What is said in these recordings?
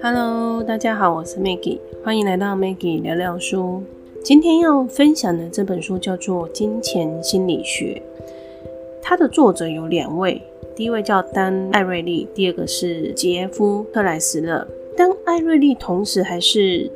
Hello，大家好，我是 Maggie，欢迎来到 Maggie 聊聊书。今天要分享的这本书叫做《金钱心理学》，它的作者有两位，第一位叫丹·艾瑞利，第二个是杰夫·克莱斯勒。丹·艾瑞利同时还是《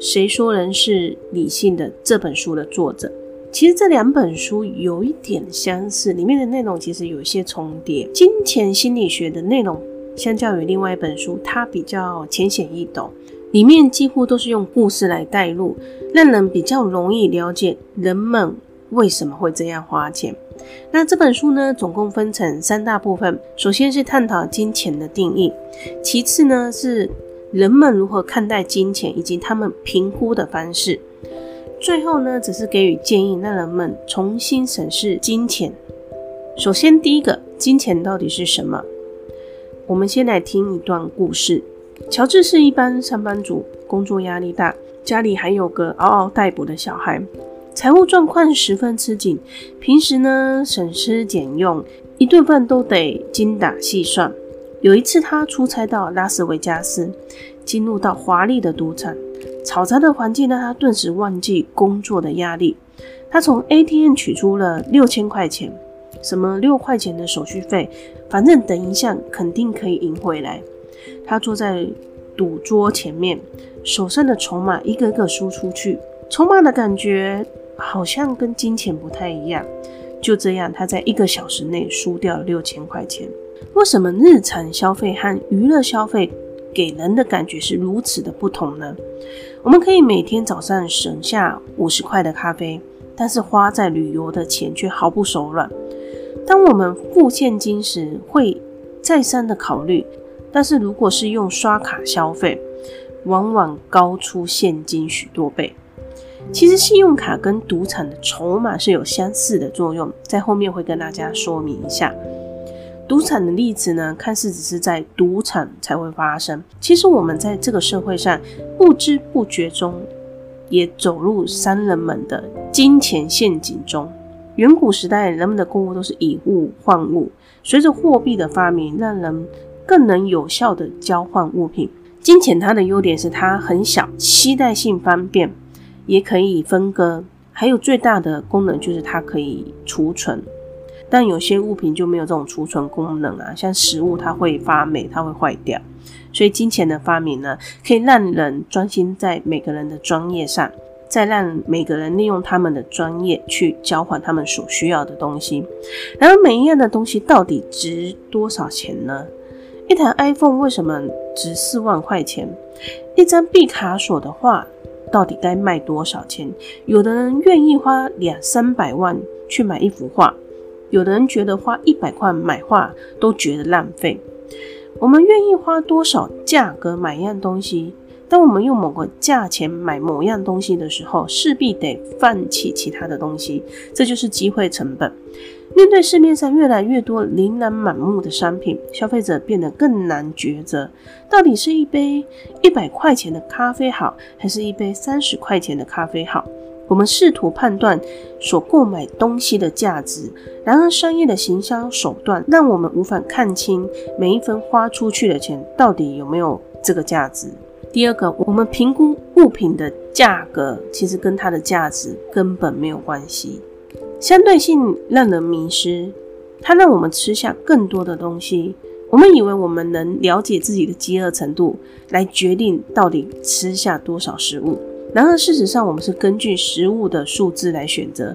谁说人是理性的》这本书的作者。其实这两本书有一点相似，里面的内容其实有一些重叠。《金钱心理学》的内容。相较于另外一本书，它比较浅显易懂，里面几乎都是用故事来带入，让人比较容易了解人们为什么会这样花钱。那这本书呢，总共分成三大部分，首先是探讨金钱的定义，其次呢是人们如何看待金钱以及他们评估的方式，最后呢只是给予建议，让人们重新审视金钱。首先，第一个，金钱到底是什么？我们先来听一段故事。乔治是一般上班族，工作压力大，家里还有个嗷嗷待哺的小孩，财务状况十分吃紧。平时呢，省吃俭用，一顿饭都得精打细算。有一次，他出差到拉斯维加斯，进入到华丽的赌场，嘈杂的环境让他顿时忘记工作的压力。他从 ATM 取出了六千块钱。什么六块钱的手续费，反正等一下肯定可以赢回来。他坐在赌桌前面，手上的筹码一个个输出去，筹码的感觉好像跟金钱不太一样。就这样，他在一个小时内输掉了六千块钱。为什么日常消费和娱乐消费给人的感觉是如此的不同呢？我们可以每天早上省下五十块的咖啡，但是花在旅游的钱却毫不手软。当我们付现金时，会再三的考虑；但是如果是用刷卡消费，往往高出现金许多倍。其实，信用卡跟赌场的筹码是有相似的作用，在后面会跟大家说明一下。赌场的例子呢，看似只是在赌场才会发生，其实我们在这个社会上不知不觉中，也走入商人们的金钱陷阱中。远古时代，人们的购物都是以物换物。随着货币的发明，让人更能有效地交换物品。金钱它的优点是它很小，携带性方便，也可以分割。还有最大的功能就是它可以储存。但有些物品就没有这种储存功能啊，像食物它会发霉，它会坏掉。所以金钱的发明呢，可以让人专心在每个人的专业上。再让每个人利用他们的专业去交换他们所需要的东西，然而每一样的东西到底值多少钱呢？一台 iPhone 为什么值四万块钱？一张毕卡索的画到底该卖多少钱？有的人愿意花两三百万去买一幅画，有的人觉得花一百块买画都觉得浪费。我们愿意花多少价格买一样东西？当我们用某个价钱买某样东西的时候，势必得放弃其他的东西，这就是机会成本。面对市面上越来越多琳琅满目的商品，消费者变得更难抉择，到底是一杯一百块钱的咖啡好，还是一杯三十块钱的咖啡好？我们试图判断所购买东西的价值，然而商业的行销手段让我们无法看清每一分花出去的钱到底有没有这个价值。第二个，我们评估物品的价格，其实跟它的价值根本没有关系。相对性让人迷失，它让我们吃下更多的东西。我们以为我们能了解自己的饥饿程度，来决定到底吃下多少食物。然而事实上，我们是根据食物的数字来选择。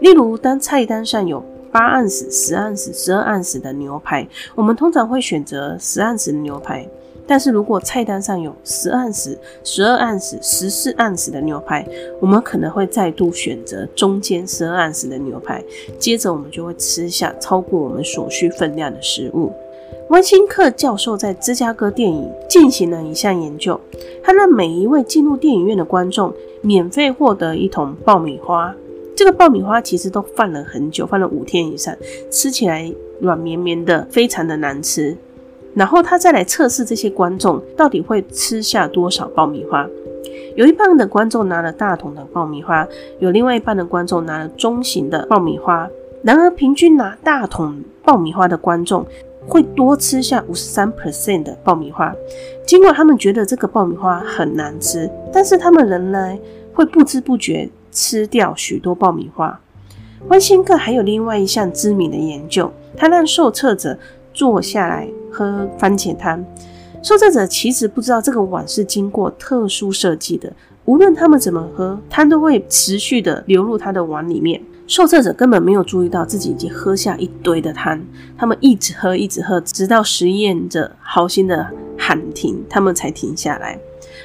例如，当菜单上有八盎司、十盎司、十二盎司的牛排，我们通常会选择十盎司的牛排。但是如果菜单上有十盎司、十二盎司、十四盎司的牛排，我们可能会再度选择中间十二盎司的牛排。接着我们就会吃下超过我们所需分量的食物。温辛克教授在芝加哥电影进行了一项研究，他让每一位进入电影院的观众免费获得一桶爆米花。这个爆米花其实都放了很久，放了五天以上，吃起来软绵绵的，非常的难吃。然后他再来测试这些观众到底会吃下多少爆米花。有一半的观众拿了大桶的爆米花，有另外一半的观众拿了中型的爆米花。然而，平均拿大桶爆米花的观众会多吃下五十三 percent 的爆米花。尽管他们觉得这个爆米花很难吃，但是他们仍然会不知不觉吃掉许多爆米花。温辛克还有另外一项知名的研究，他让受测者坐下来喝番茄汤。受测者其实不知道这个碗是经过特殊设计的。无论他们怎么喝，汤都会持续的流入他的碗里面。受测者根本没有注意到自己已经喝下一堆的汤，他们一直喝，一直喝，直到实验者好心的喊停，他们才停下来。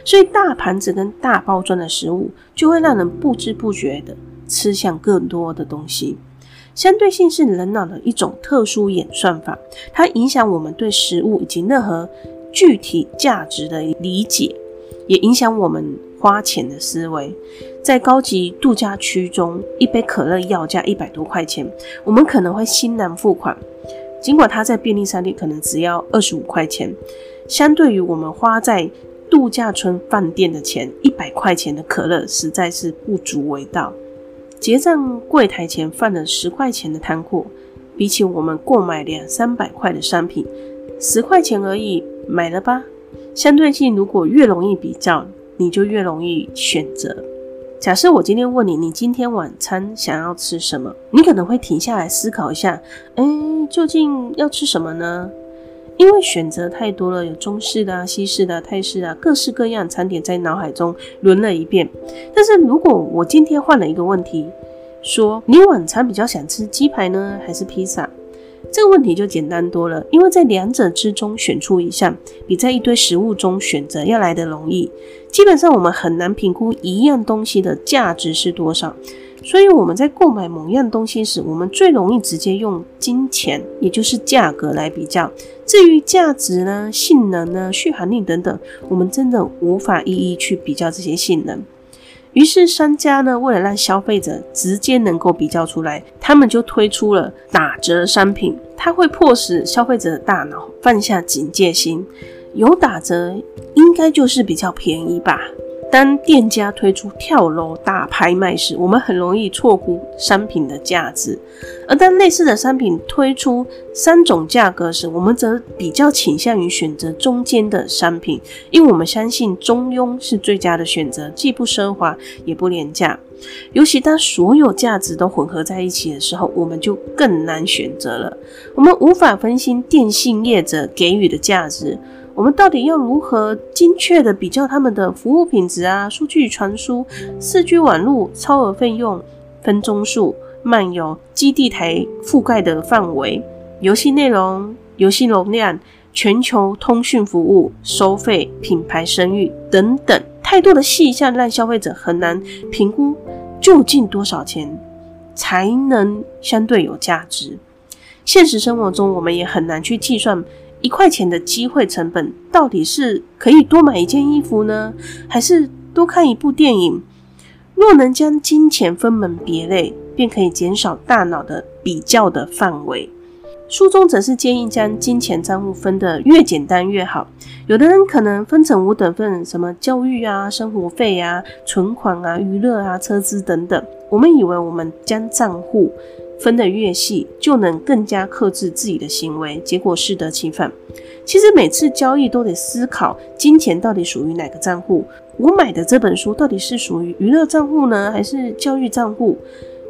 所以大盘子跟大包装的食物就会让人不知不觉的吃向更多的东西。相对性是人脑的一种特殊演算法，它影响我们对食物以及任何具体价值的理解，也影响我们。花钱的思维，在高级度假区中，一杯可乐要价一百多块钱，我们可能会欣然付款。尽管它在便利商店可能只要二十五块钱，相对于我们花在度假村饭店的钱，一百块钱的可乐实在是不足为道。结账柜台前放了十块钱的汤货，比起我们购买两三百块的商品，十块钱而已，买了吧。相对性如果越容易比较，你就越容易选择。假设我今天问你，你今天晚餐想要吃什么？你可能会停下来思考一下，哎，究竟要吃什么呢？因为选择太多了，有中式的、西式的、泰式啊，各式各样餐点在脑海中轮了一遍。但是如果我今天换了一个问题，说你晚餐比较想吃鸡排呢，还是披萨？这个问题就简单多了，因为在两者之中选出一项，比在一堆食物中选择要来得容易。基本上我们很难评估一样东西的价值是多少，所以我们在购买某样东西时，我们最容易直接用金钱，也就是价格来比较。至于价值呢、性能呢、续航力等等，我们真的无法一一去比较这些性能。于是商家呢，为了让消费者直接能够比较出来，他们就推出了打折商品。它会迫使消费者的大脑放下警戒心，有打折应该就是比较便宜吧。当店家推出跳楼大拍卖时，我们很容易错估商品的价值；而当类似的商品推出三种价格时，我们则比较倾向于选择中间的商品，因为我们相信中庸是最佳的选择，既不奢华也不廉价。尤其当所有价值都混合在一起的时候，我们就更难选择了。我们无法分析电信业者给予的价值。我们到底要如何精确地比较他们的服务品质啊、数据传输、四 G 网络、超额费用、分钟数、漫游、基地台覆盖的范围、游戏内容、游戏容量、全球通讯服务、收费、品牌声誉等等，太多的细项让消费者很难评估究竟多少钱才能相对有价值。现实生活中，我们也很难去计算。一块钱的机会成本，到底是可以多买一件衣服呢，还是多看一部电影？若能将金钱分门别类，便可以减少大脑的比较的范围。书中则是建议将金钱账户分得越简单越好。有的人可能分成五等份，什么教育啊、生活费啊、存款啊、娱乐啊、车资等等。我们以为我们将账户分得越细，就能更加克制自己的行为，结果适得其反。其实每次交易都得思考，金钱到底属于哪个账户？我买的这本书到底是属于娱乐账户呢，还是教育账户？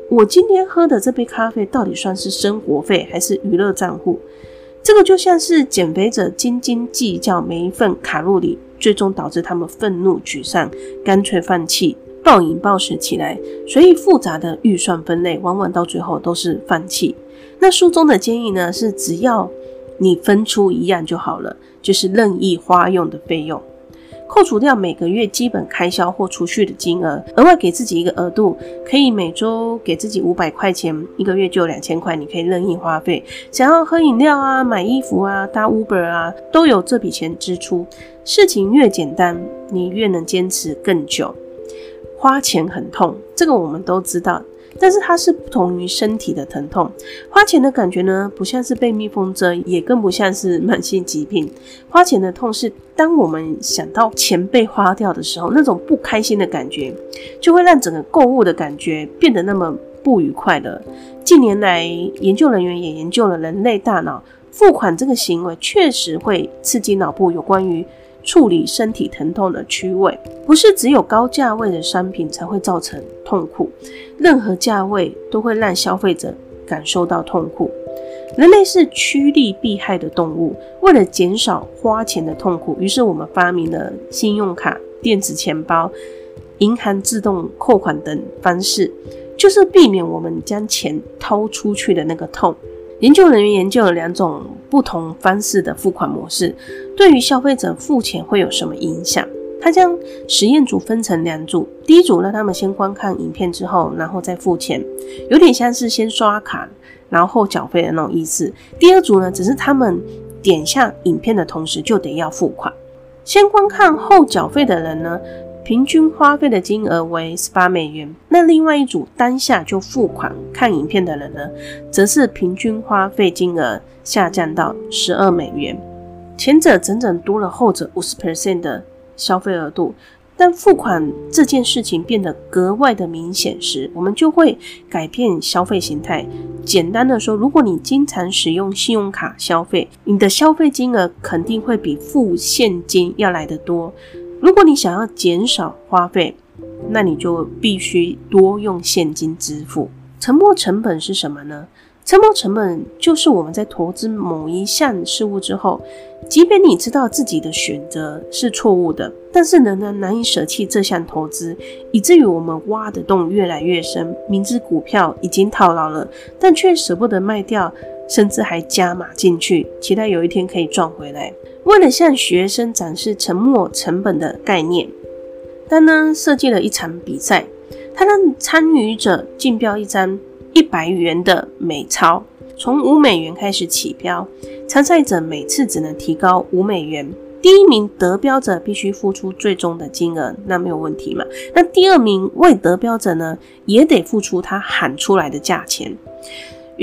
我今天喝的这杯咖啡到底算是生活费还是娱乐账户？这个就像是减肥者斤斤计较每一份卡路里，最终导致他们愤怒、沮丧，干脆放弃。暴饮暴食起来，所以复杂的预算分类往往到最后都是放弃。那书中的建议呢，是只要你分出一样就好了，就是任意花用的费用，扣除掉每个月基本开销或储蓄的金额，额外给自己一个额度，可以每周给自己五百块钱，一个月就两千块，你可以任意花费。想要喝饮料啊、买衣服啊、搭 Uber 啊，都有这笔钱支出。事情越简单，你越能坚持更久。花钱很痛，这个我们都知道，但是它是不同于身体的疼痛。花钱的感觉呢，不像是被蜜蜂蛰，也更不像是慢性疾病。花钱的痛是当我们想到钱被花掉的时候，那种不开心的感觉，就会让整个购物的感觉变得那么不愉快的。近年来，研究人员也研究了人类大脑付款这个行为，确实会刺激脑部有关于处理身体疼痛的区位。不是只有高价位的商品才会造成痛苦，任何价位都会让消费者感受到痛苦。人类是趋利避害的动物，为了减少花钱的痛苦，于是我们发明了信用卡、电子钱包、银行自动扣款等方式。就是避免我们将钱掏出去的那个痛。研究人员研究了两种不同方式的付款模式，对于消费者付钱会有什么影响？他将实验组分成两组，第一组让他们先观看影片之后，然后再付钱，有点像是先刷卡然后缴费的那种意思。第二组呢，只是他们点下影片的同时就得要付款。先观看后缴费的人呢，平均花费的金额为十八美元。那另外一组当下就付款看影片的人呢，则是平均花费金额下降到十二美元。前者整整多了后者五十 percent 的消费额度。当付款这件事情变得格外的明显时，我们就会改变消费形态。简单的说，如果你经常使用信用卡消费，你的消费金额肯定会比付现金要来得多。如果你想要减少花费，那你就必须多用现金支付。沉没成本是什么呢？沉没成本就是我们在投资某一项事物之后，即便你知道自己的选择是错误的，但是仍然难以舍弃这项投资，以至于我们挖的洞越来越深。明知股票已经套牢了，但却舍不得卖掉，甚至还加码进去，期待有一天可以赚回来。为了向学生展示沉没成本的概念，丹呢设计了一场比赛，他让参与者竞标一张一百元的美钞，从五美元开始起标，参赛者每次只能提高五美元。第一名得标者必须付出最终的金额，那没有问题嘛？那第二名未得标者呢，也得付出他喊出来的价钱。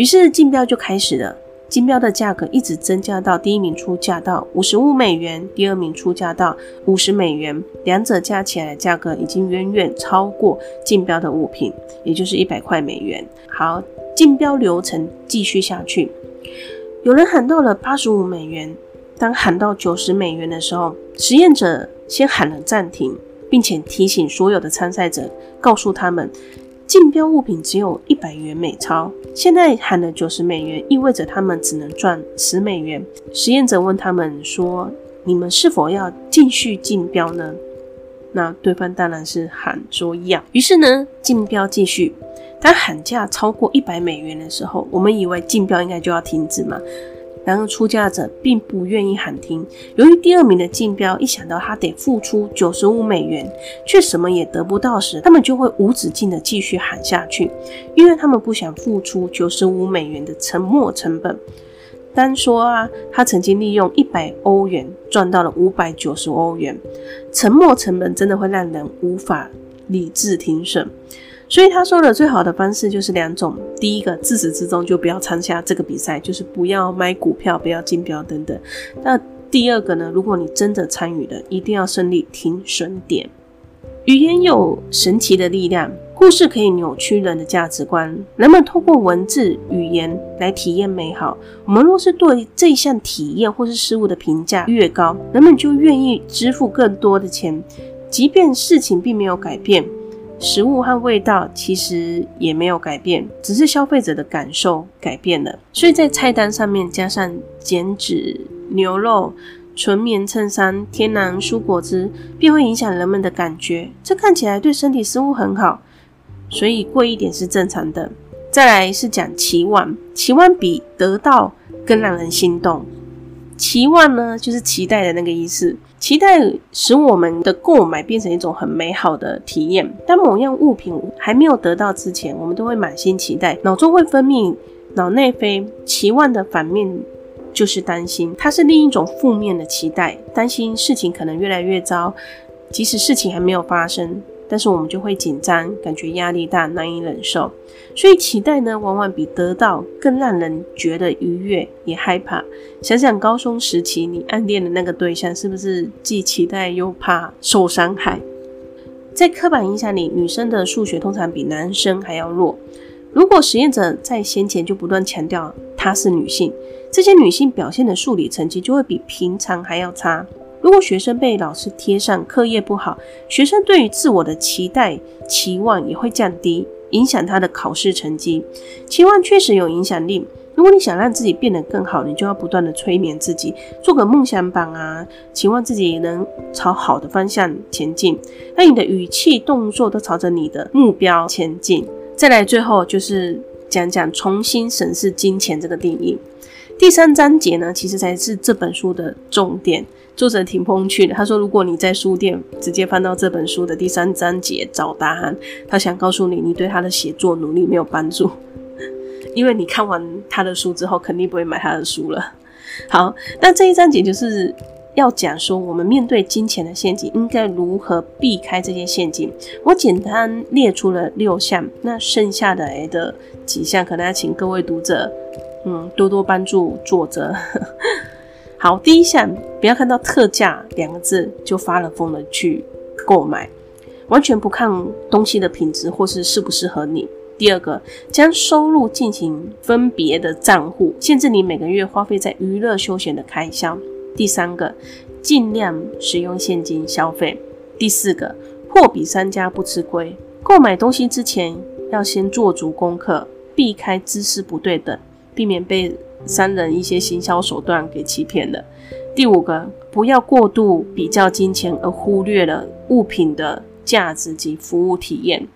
于是竞标就开始了。竞标的价格一直增加到第一名出价到五十五美元，第二名出价到五十美元，两者加起来的价格已经远远超过竞标的物品，也就是一百块美元。好，竞标流程继续下去，有人喊到了八十五美元，当喊到九十美元的时候，实验者先喊了暂停，并且提醒所有的参赛者，告诉他们。竞标物品只有一百元美钞，现在喊了九十美元，意味着他们只能赚十美元。实验者问他们说：“你们是否要继续竞标呢？”那对方当然是喊说要。于是呢，竞标继续。当喊价超过一百美元的时候，我们以为竞标应该就要停止嘛。然而出价者并不愿意喊停。由于第二名的竞标一想到他得付出九十五美元，却什么也得不到时，他们就会无止境的继续喊下去，因为他们不想付出九十五美元的沉没成本。单说啊，他曾经利用一百欧元赚到了五百九十欧元，沉没成本真的会让人无法理智停损。所以他说的最好的方式就是两种：第一个，自始至终就不要参加这个比赛，就是不要买股票、不要竞标等等。那第二个呢？如果你真的参与了，一定要设立停损点。语言有神奇的力量，故事可以扭曲人的价值观。人们透过文字、语言来体验美好。我们若是对这一项体验或是事物的评价越高，人们就愿意支付更多的钱，即便事情并没有改变。食物和味道其实也没有改变，只是消费者的感受改变了。所以在菜单上面加上减脂牛肉、纯棉衬衫、天然蔬果汁，便会影响人们的感觉。这看起来对身体似乎很好，所以贵一点是正常的。再来是讲期望，期望比得到更让人心动。期望呢，就是期待的那个意思。期待使我们的购买变成一种很美好的体验。当某样物品还没有得到之前，我们都会满心期待，脑中会分泌脑内啡。期望的反面就是担心，它是另一种负面的期待，担心事情可能越来越糟，即使事情还没有发生。但是我们就会紧张，感觉压力大，难以忍受。所以期待呢，往往比得到更让人觉得愉悦，也害怕。想想高中时期你暗恋的那个对象，是不是既期待又怕受伤害？在刻板印象里，女生的数学通常比男生还要弱。如果实验者在先前就不断强调她是女性，这些女性表现的数理成绩就会比平常还要差。如果学生被老师贴上课业不好，学生对于自我的期待期望也会降低，影响他的考试成绩。期望确实有影响力。如果你想让自己变得更好，你就要不断的催眠自己，做个梦想榜啊，期望自己能朝好的方向前进。那你的语气、动作都朝着你的目标前进。再来，最后就是讲讲重新审视金钱这个定义。第三章节呢，其实才是这本书的重点。作者挺风趣的，他说：“如果你在书店直接翻到这本书的第三章节找答案，他想告诉你，你对他的写作努力没有帮助，因为你看完他的书之后，肯定不会买他的书了。”好，那这一章节就是要讲说，我们面对金钱的陷阱，应该如何避开这些陷阱。我简单列出了六项，那剩下的的几项，可能要请各位读者，嗯，多多帮助作者。好，第一项，不要看到特价两个字就发了疯的去购买，完全不看东西的品质或是适不适合你。第二个，将收入进行分别的账户，限制你每个月花费在娱乐休闲的开销。第三个，尽量使用现金消费。第四个，货比三家不吃亏，购买东西之前要先做足功课，避开知识不对等，避免被商人一些行销手段给欺骗了。第五个，不要过度比较金钱而忽略了物品的价值及服务体验。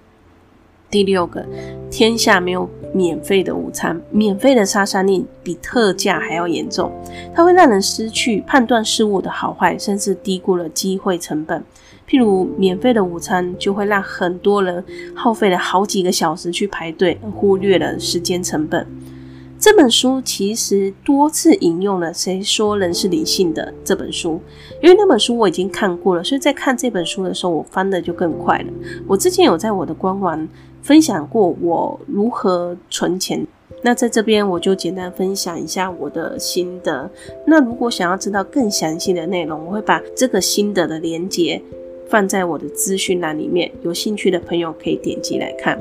第六个，天下没有免费的午餐，免费的杀伤力比特价还要严重，它会让人失去判断事物的好坏，甚至低估了机会成本。譬如，免费的午餐就会让很多人耗费了好几个小时去排队，忽略了时间成本。这本书其实多次引用了《谁说人是理性的》这本书，因为那本书我已经看过了，所以在看这本书的时候，我翻的就更快了。我之前有在我的官网分享过我如何存钱，那在这边我就简单分享一下我的心得。那如果想要知道更详细的内容，我会把这个心得的连接放在我的资讯栏里面，有兴趣的朋友可以点击来看。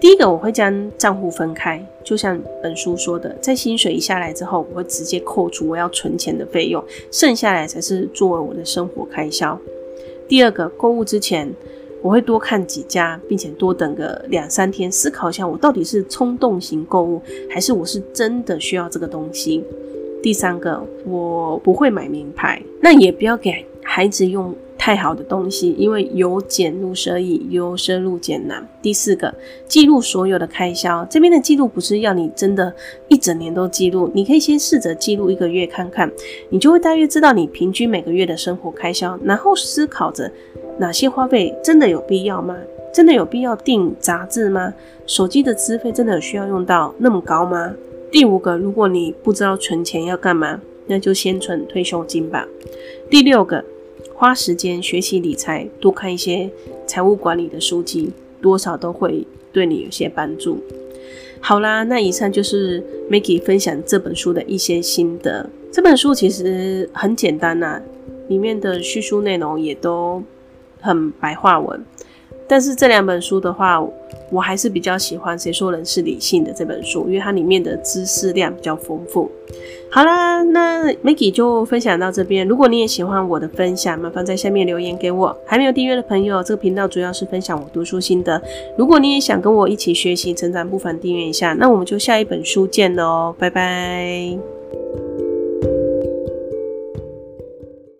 第一个，我会将账户分开，就像本书说的，在薪水一下来之后，我会直接扣除我要存钱的费用，剩下来才是作为我的生活开销。第二个，购物之前我会多看几家，并且多等个两三天，思考一下我到底是冲动型购物，还是我是真的需要这个东西。第三个，我不会买名牌，那也不要给孩子用太好的东西，因为由俭入奢易，由奢入俭难。第四个，记录所有的开销。这边的记录不是要你真的一整年都记录，你可以先试着记录一个月看看，你就会大约知道你平均每个月的生活开销，然后思考着哪些花费真的有必要吗？真的有必要订杂志吗？手机的资费真的有需要用到那么高吗？第五个，如果你不知道存钱要干嘛，那就先存退休金吧。第六个。花时间学习理财，多看一些财务管理的书籍，多少都会对你有些帮助。好啦，那以上就是 Maggie 分享这本书的一些心得。这本书其实很简单呐、啊，里面的叙述内容也都很白话文。但是这两本书的话，我还是比较喜欢《谁说人是理性的》这本书，因为它里面的知识量比较丰富。好啦，那 Maggie 就分享到这边。如果你也喜欢我的分享，麻烦在下面留言给我。还没有订阅的朋友，这个频道主要是分享我读书心得。如果你也想跟我一起学习成长，不妨订阅一下。那我们就下一本书见喽，拜拜。